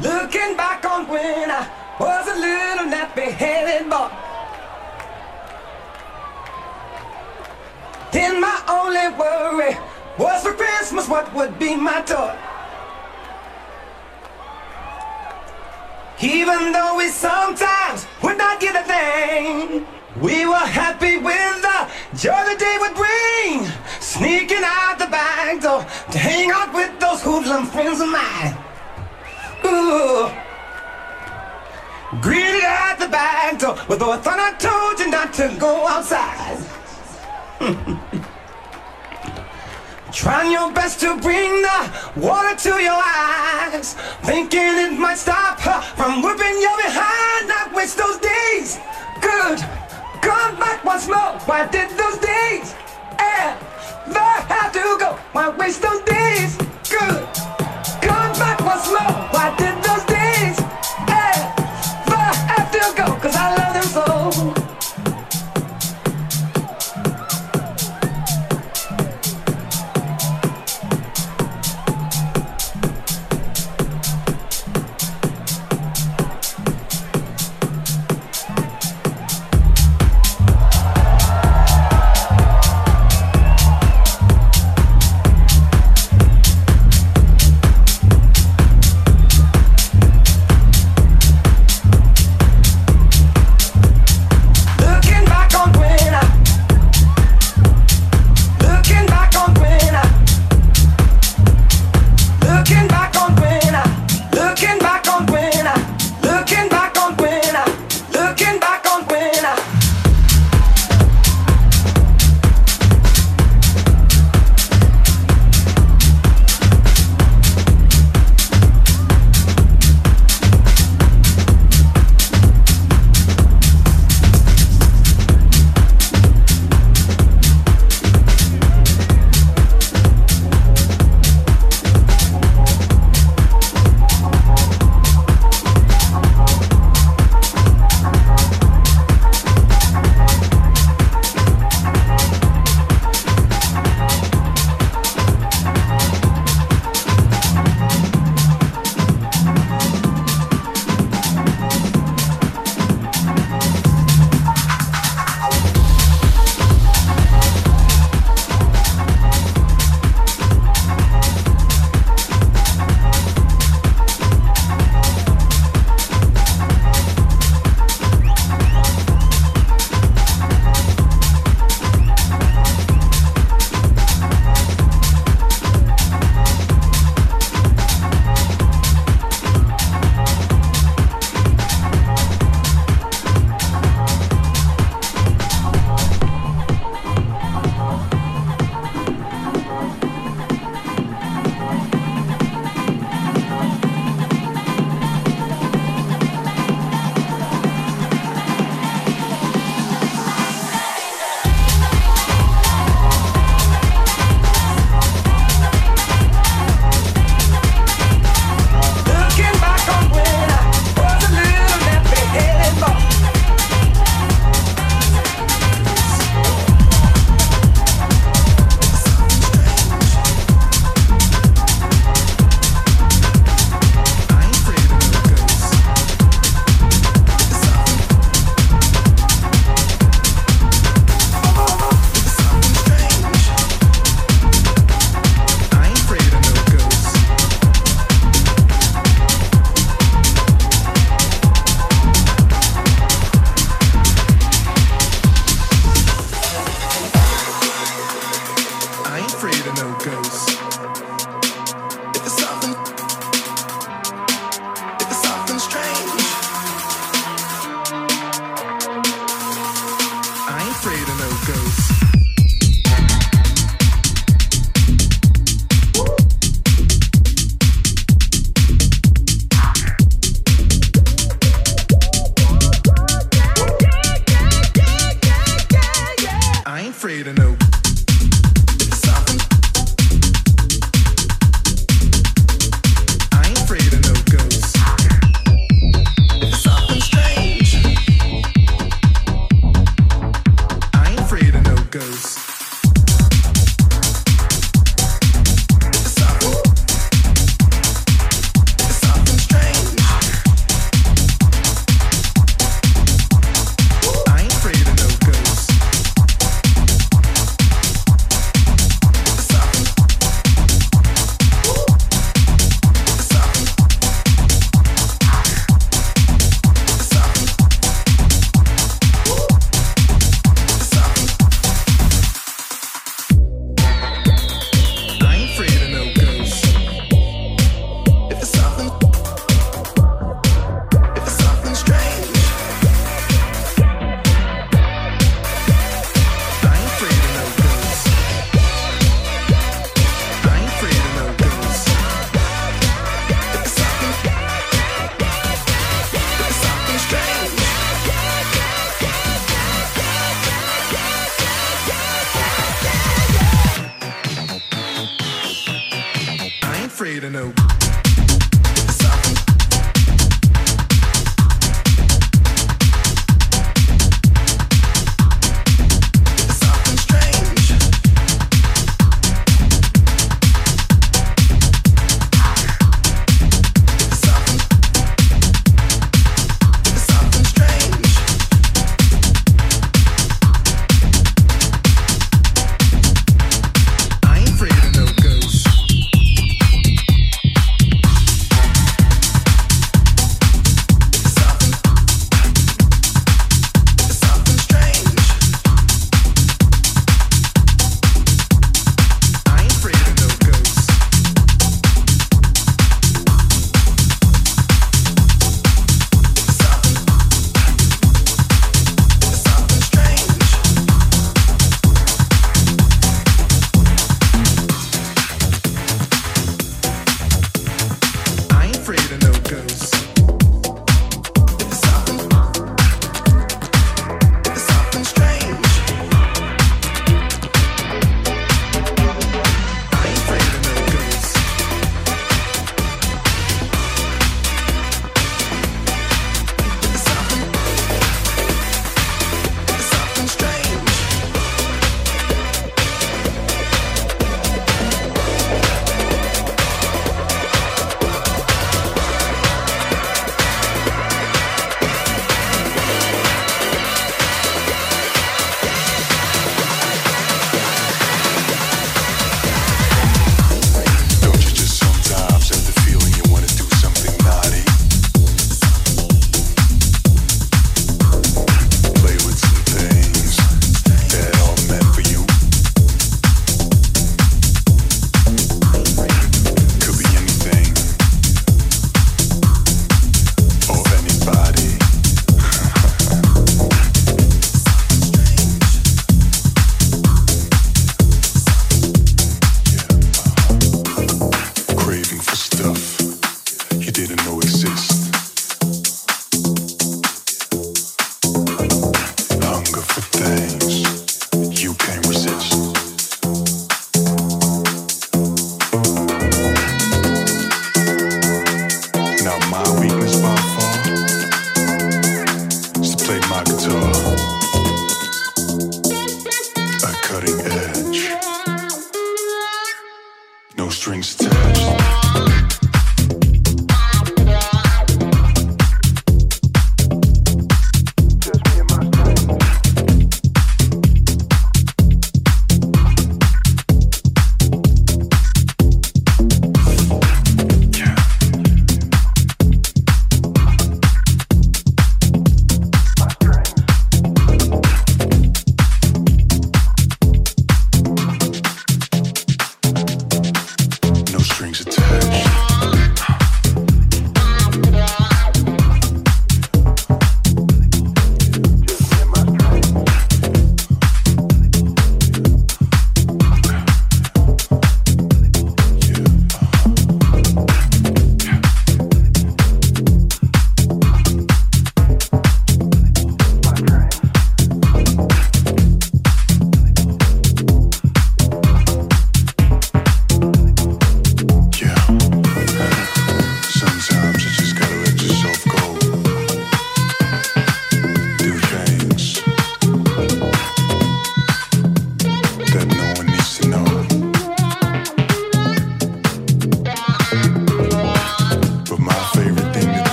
Looking back on when I was a little nappy-headed boy. Then my only worry was for Christmas what would be my toy. Even though we sometimes would not get a thing, we were happy with the joy the day would bring. Sneaking out the back door to hang out with those hoodlum friends of mine. Ooh. Greeted at the back door, though I thought I told you not to go outside. Trying your best to bring the water to your eyes. Thinking it might stop her from whipping you behind. Not waste those days. Good. Come back once more. Why did those days ever have to go? Why waste those days? Good.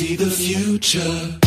See the future.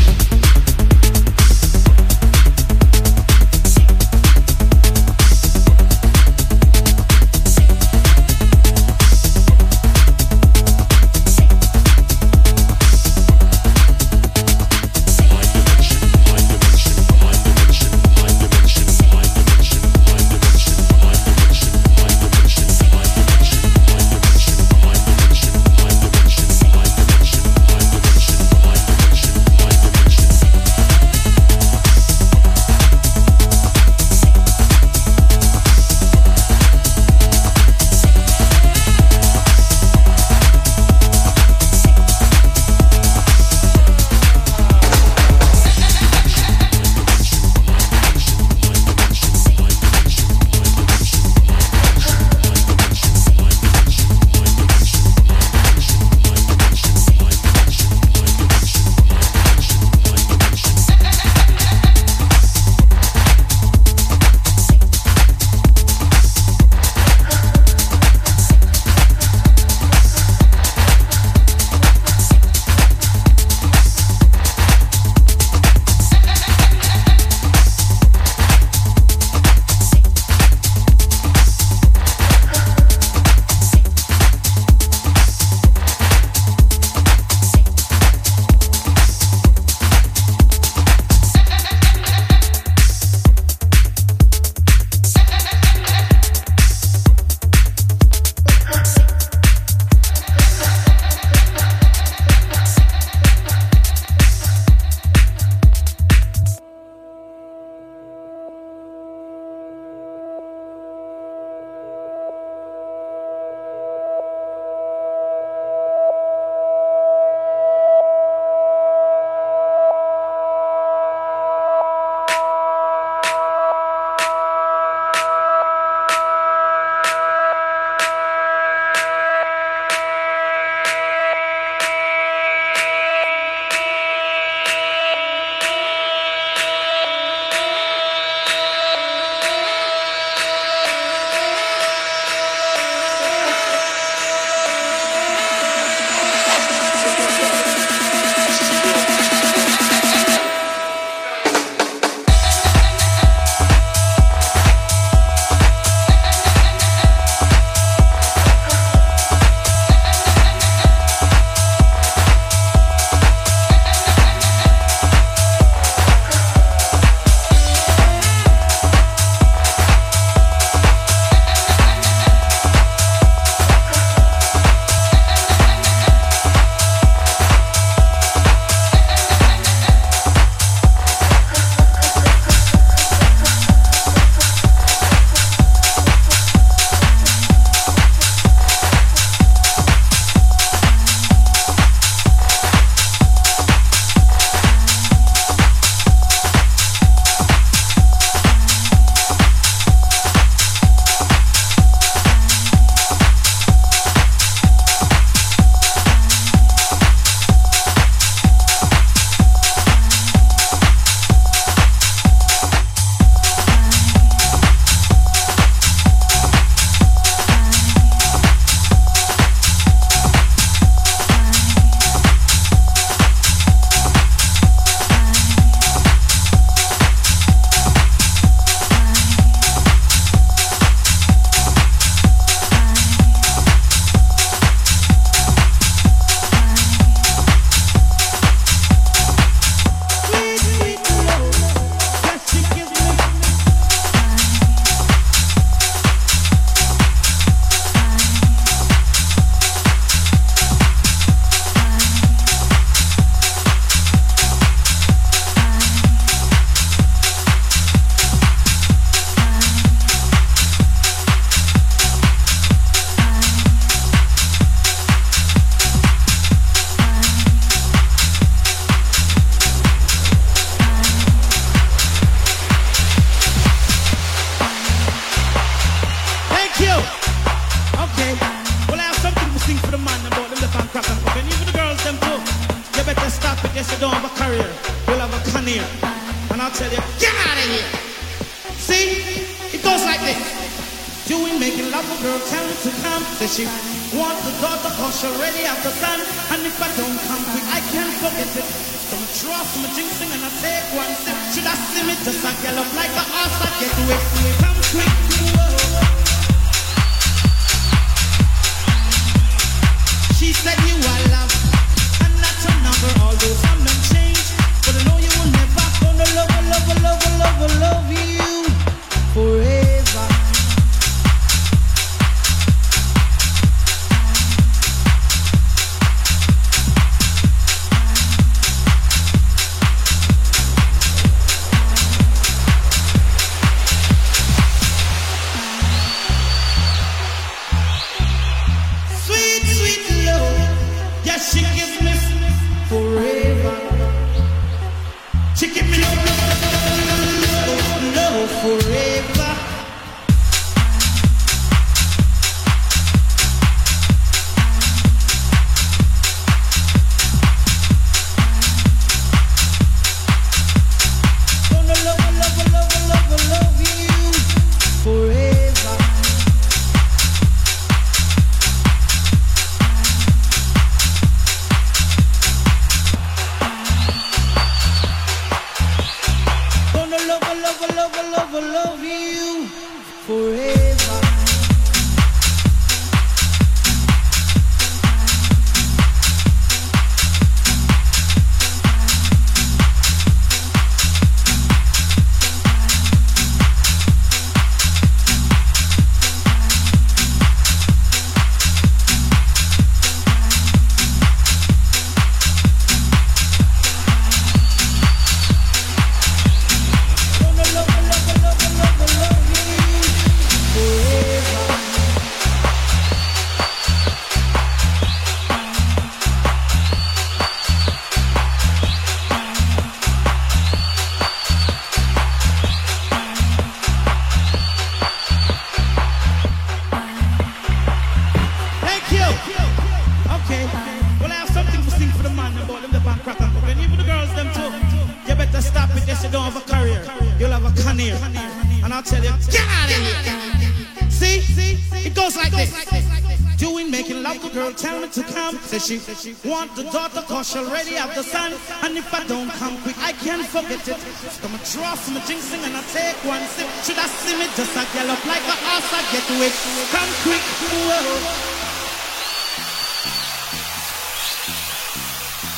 she want the daughter cause she already have the son. And if I don't come quick, I can't forget it. So I'ma draw jinxing and I take one sip. Should I see me just a gallop like a horse, I get wet. Come quick, whoa.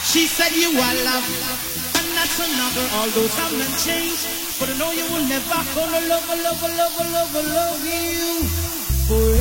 She said you are love, and that's another. Although time and change, but I know you will never gonna love, love, love, love, love, love you. Forever.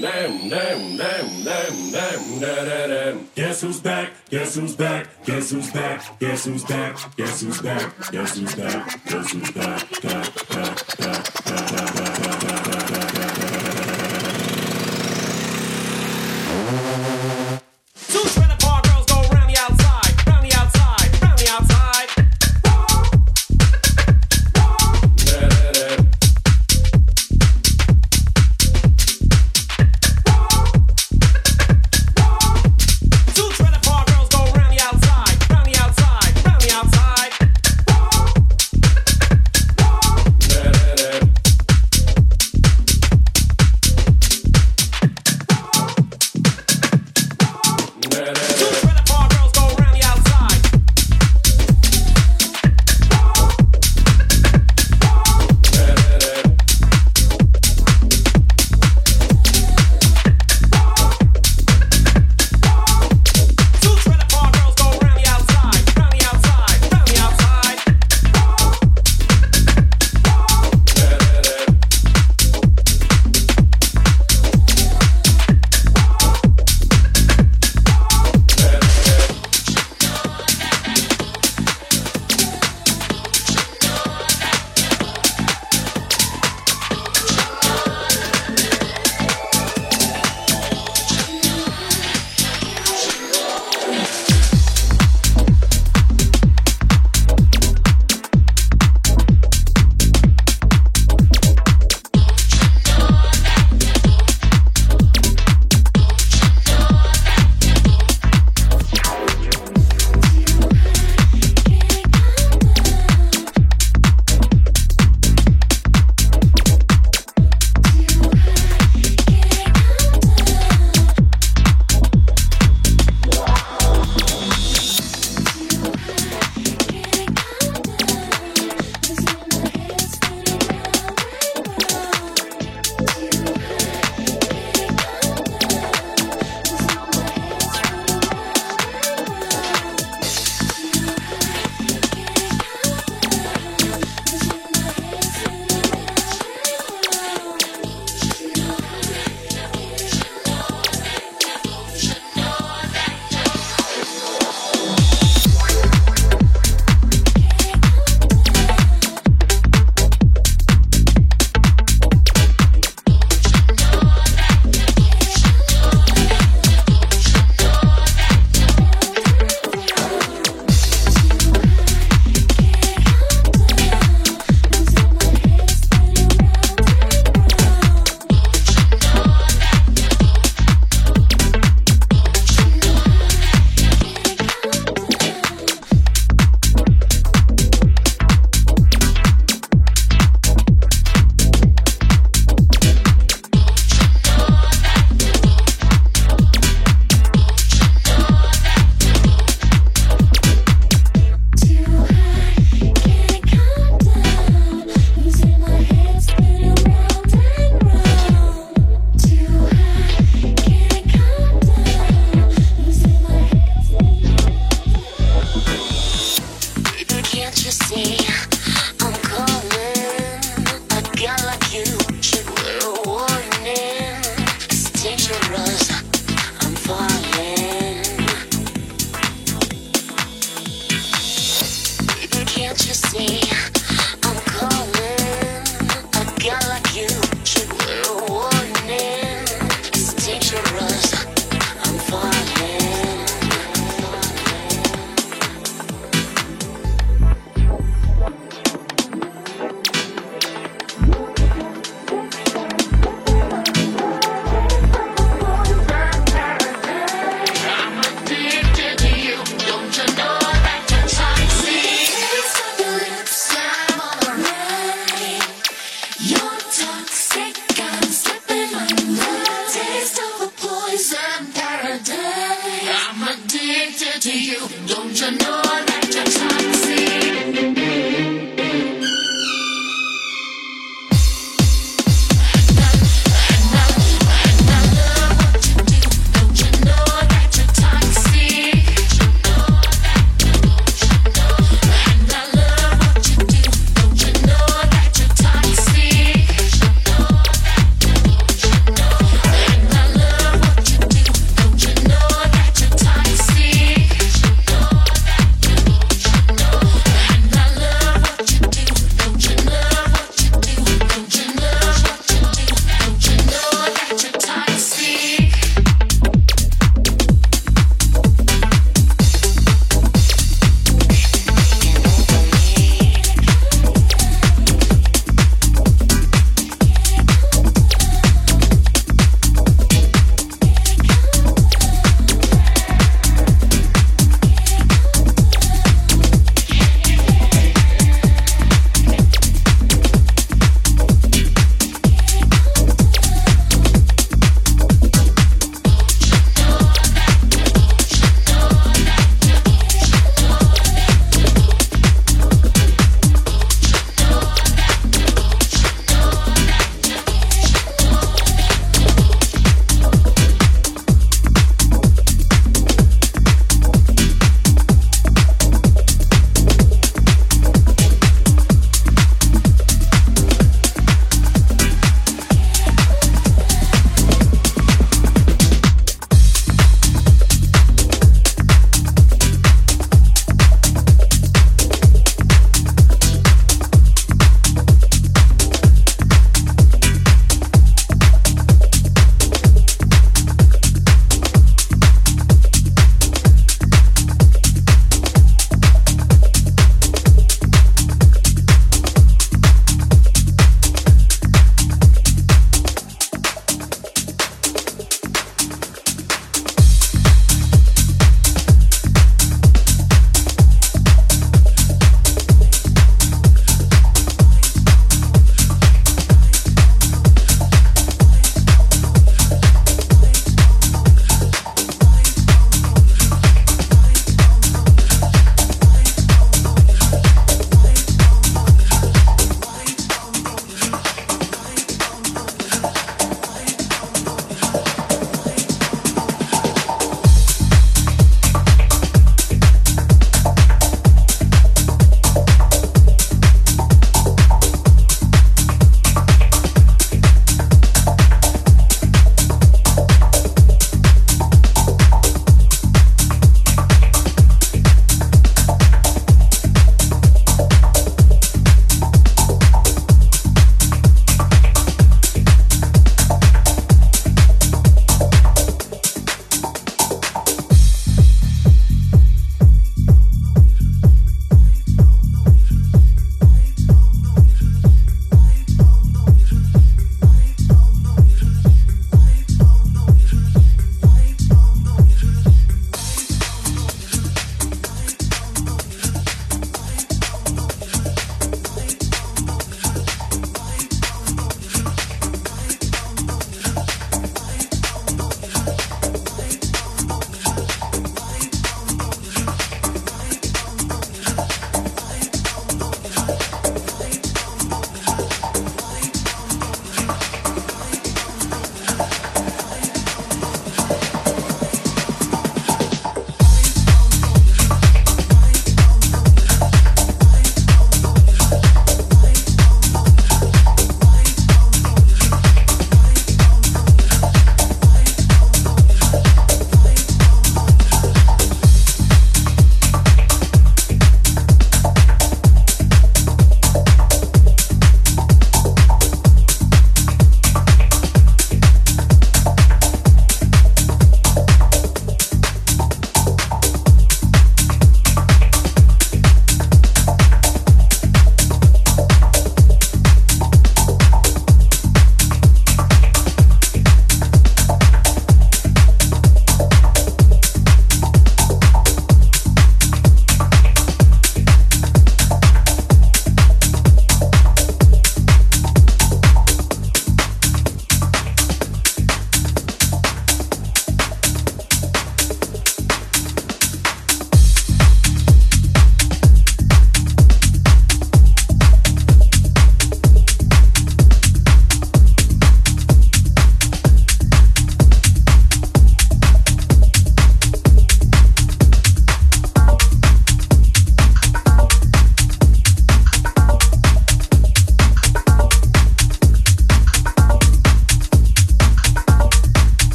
nam nam nam nam nam nam nam nam. Guess who's back? Guess who's back? Guess who's back? Guess who's back? Guess who's back? Guess who's back? Guess who's back? Back back back back.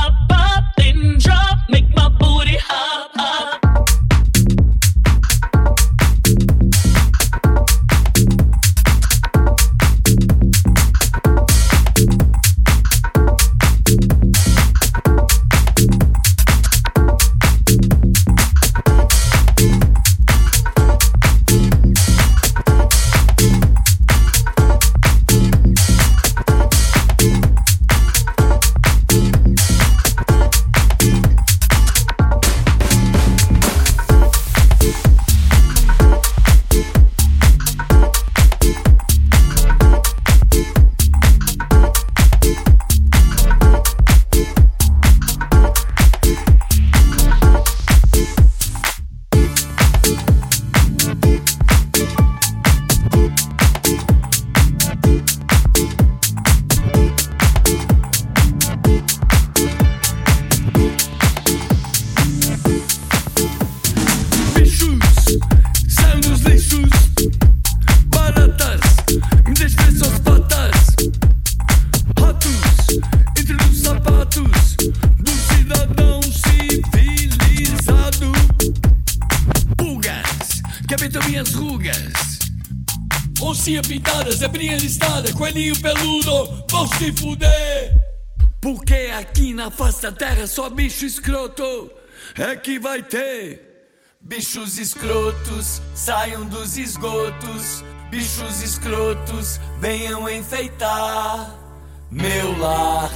up. fuder. Porque aqui na face da terra só bicho escroto é que vai ter. Bichos escrotos, saiam dos esgotos. Bichos escrotos, venham enfeitar meu lar,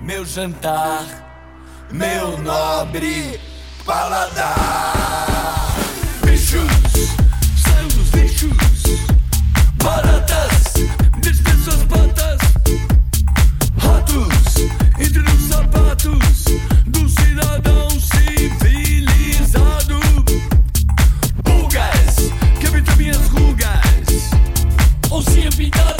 meu jantar, meu nobre paladar. Bichos, saiam dos bichos, baratas, despeçam as entre os sapatos do cidadão civilizado. Rugas, que habita minhas rugas, ou se habitar.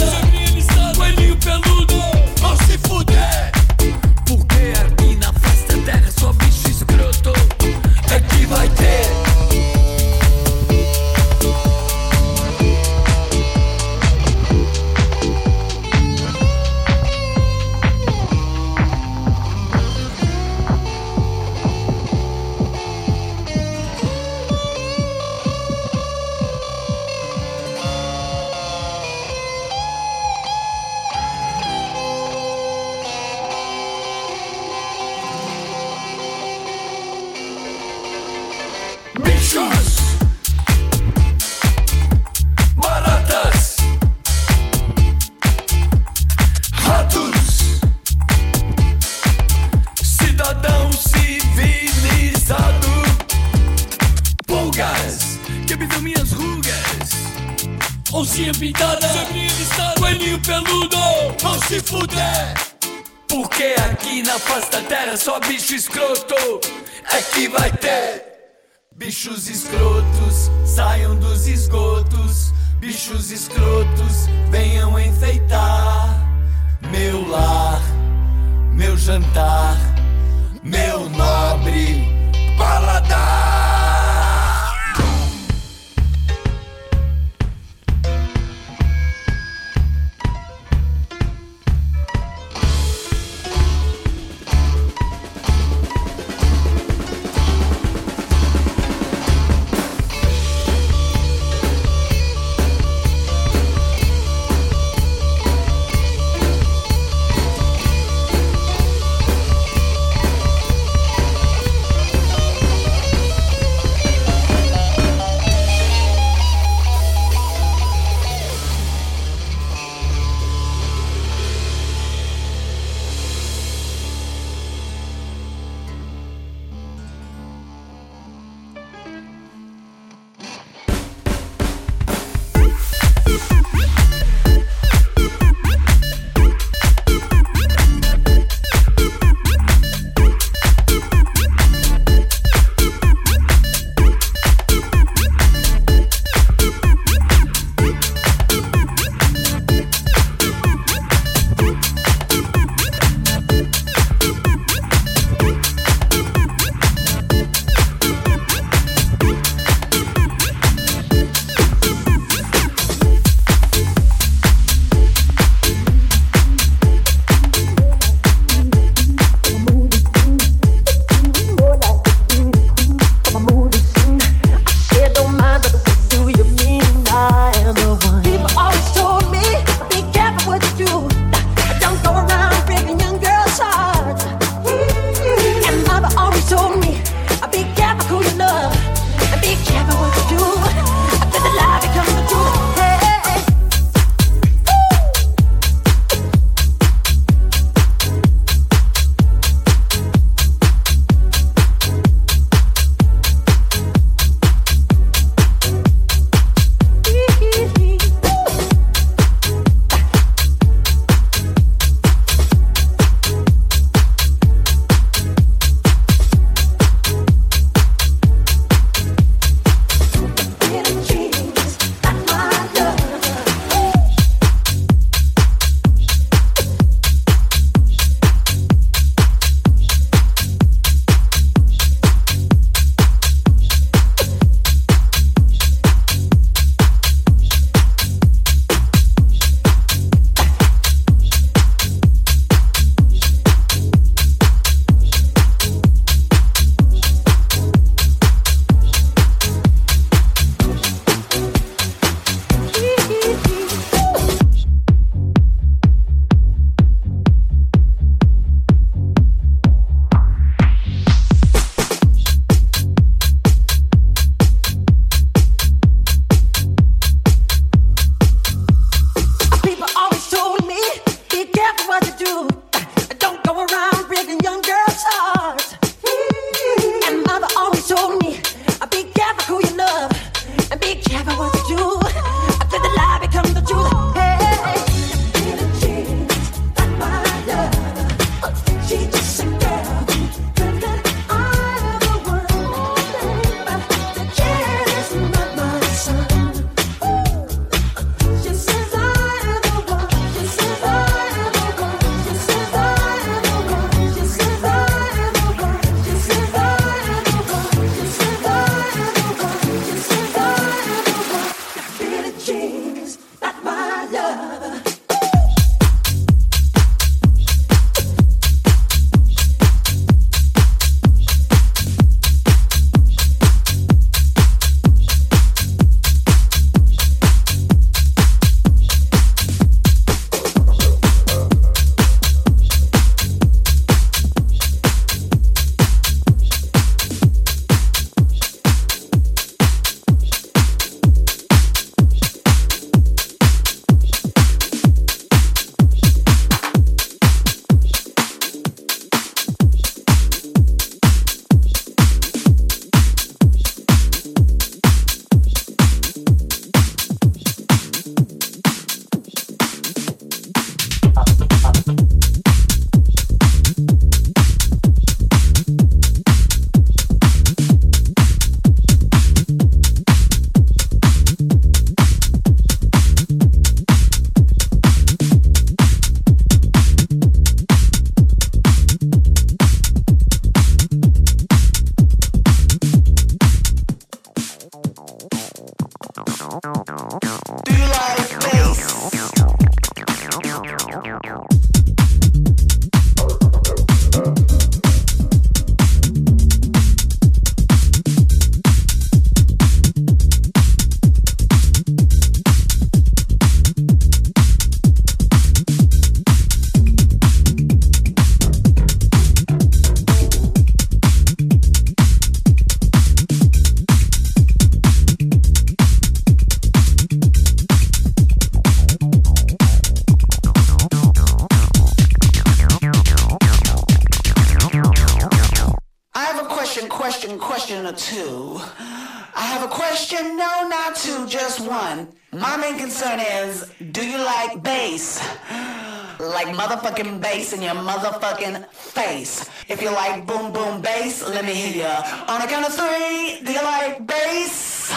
bass in your motherfucking face. If you like boom boom bass, let me hear ya. On a count of three, do you like bass?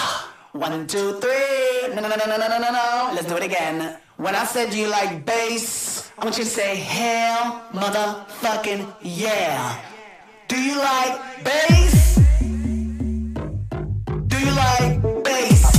One, two, three. No, no, no, no, no, no, no, no. Let's do it again. When I said do you like bass, I want you to say hell, motherfucking yeah. Do you like bass? Do you like bass?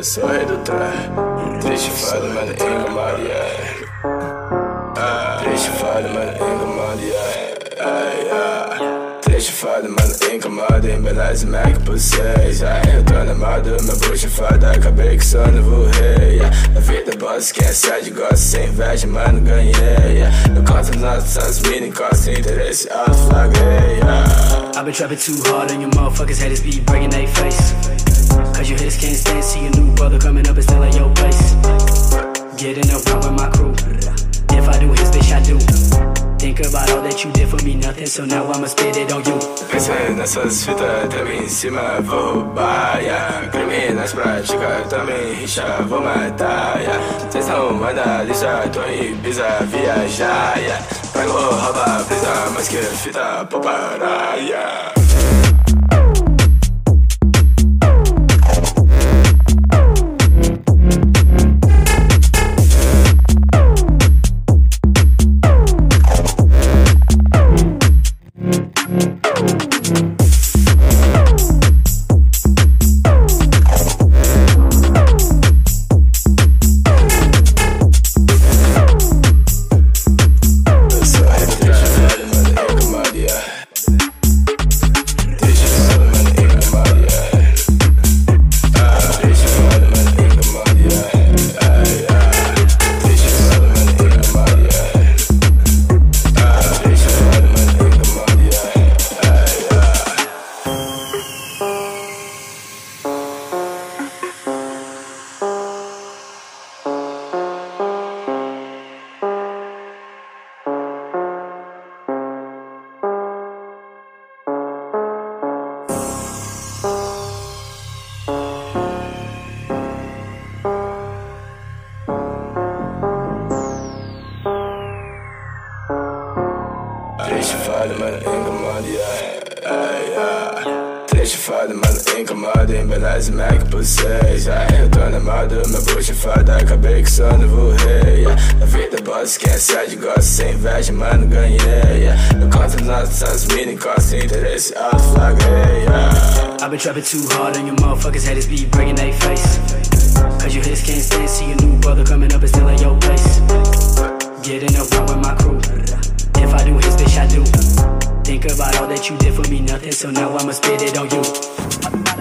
It's so hard to try. Bitch, you fight him at the end of my eye. Bitch, you fight him at the my eye. Deixa fada, mano, incomoda, embeleza Mac por seis Ai, ah. é eu tô animado, minha bucha é fada, acabei que só novo rei yeah. A vida é boa, esquece a de gosto, sem inveja, mano, ganhei yeah. Eu corto notas, mini mina encosta, interesse alto, flagrei yeah. I've been trapping too hard on your motherfuckers, haters be breaking their face Cause your haters can't stand see a new brother coming up and stealing your place. Getting up with my crew. If I do his bitch, I do. Think about all that you did for me, nothing, so now I'ma spit it on you. Pensei nessas fitas, também em cima vou roubar, yeah. Crime nas práticas, também rixa, vou matar, yeah. Cês são vandalista, tô em Ibiza viajar, yeah. Pego, rouba, brisa, mas que fita, pô parar, yeah. Mano, incomoda, ai, ai. Deixa eu falar, mano, incomoda, embeleza, Mac por seis. Eu tô moda, meu bucho é foda, acabei que sou novo rei, yeah. Na vida, boss, quem sai de gosta, sem inveja, mano, ganhei, yeah. Eu conto nossas mini encosta, interesse, alto, flagrei, yeah. I've been trapping too hard on your motherfuckers, haters be breaking they face. Cause you hitters can't stand, see a new brother coming up and still at your place. Getting around with my crew. If I do his bitch, I do. Think about all that you did for me, nothing, so now I'ma spit it on you. You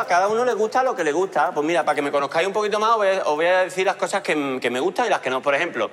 a cada uno le gusta lo que le gusta. Pues mira, para que me conozcáis un poquito más, os voy a, decir las cosas que me gustan y las que no. Por ejemplo,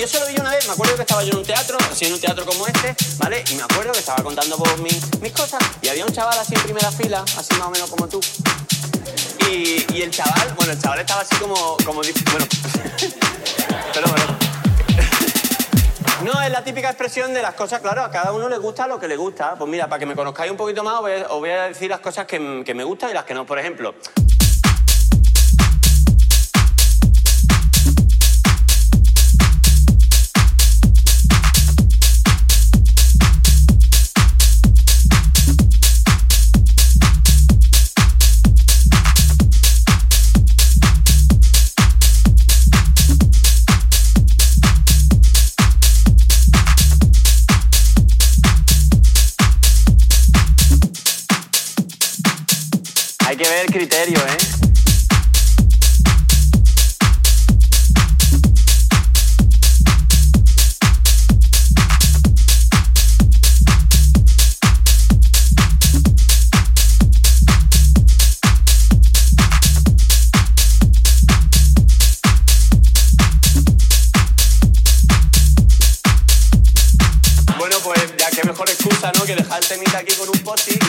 Yo se lo vi una vez. Me acuerdo que estaba yo en un teatro, así en un teatro como este, ¿vale? Y me acuerdo que estaba contando por mis, cosas. Y había un chaval así en primera fila, así más o menos como tú. Y, el chaval, bueno, el chaval estaba así como, como bueno, pero bueno. No, es la típica expresión de las cosas, claro, a cada uno le gusta lo que le gusta. Pues mira, para que me conozcáis un poquito más, os voy a, decir las cosas que me gustan y las que no. Por ejemplo, hay que ver el criterio, ¿eh? Bueno, pues ya que mejor excusa, ¿no? Que dejar el temita aquí con un post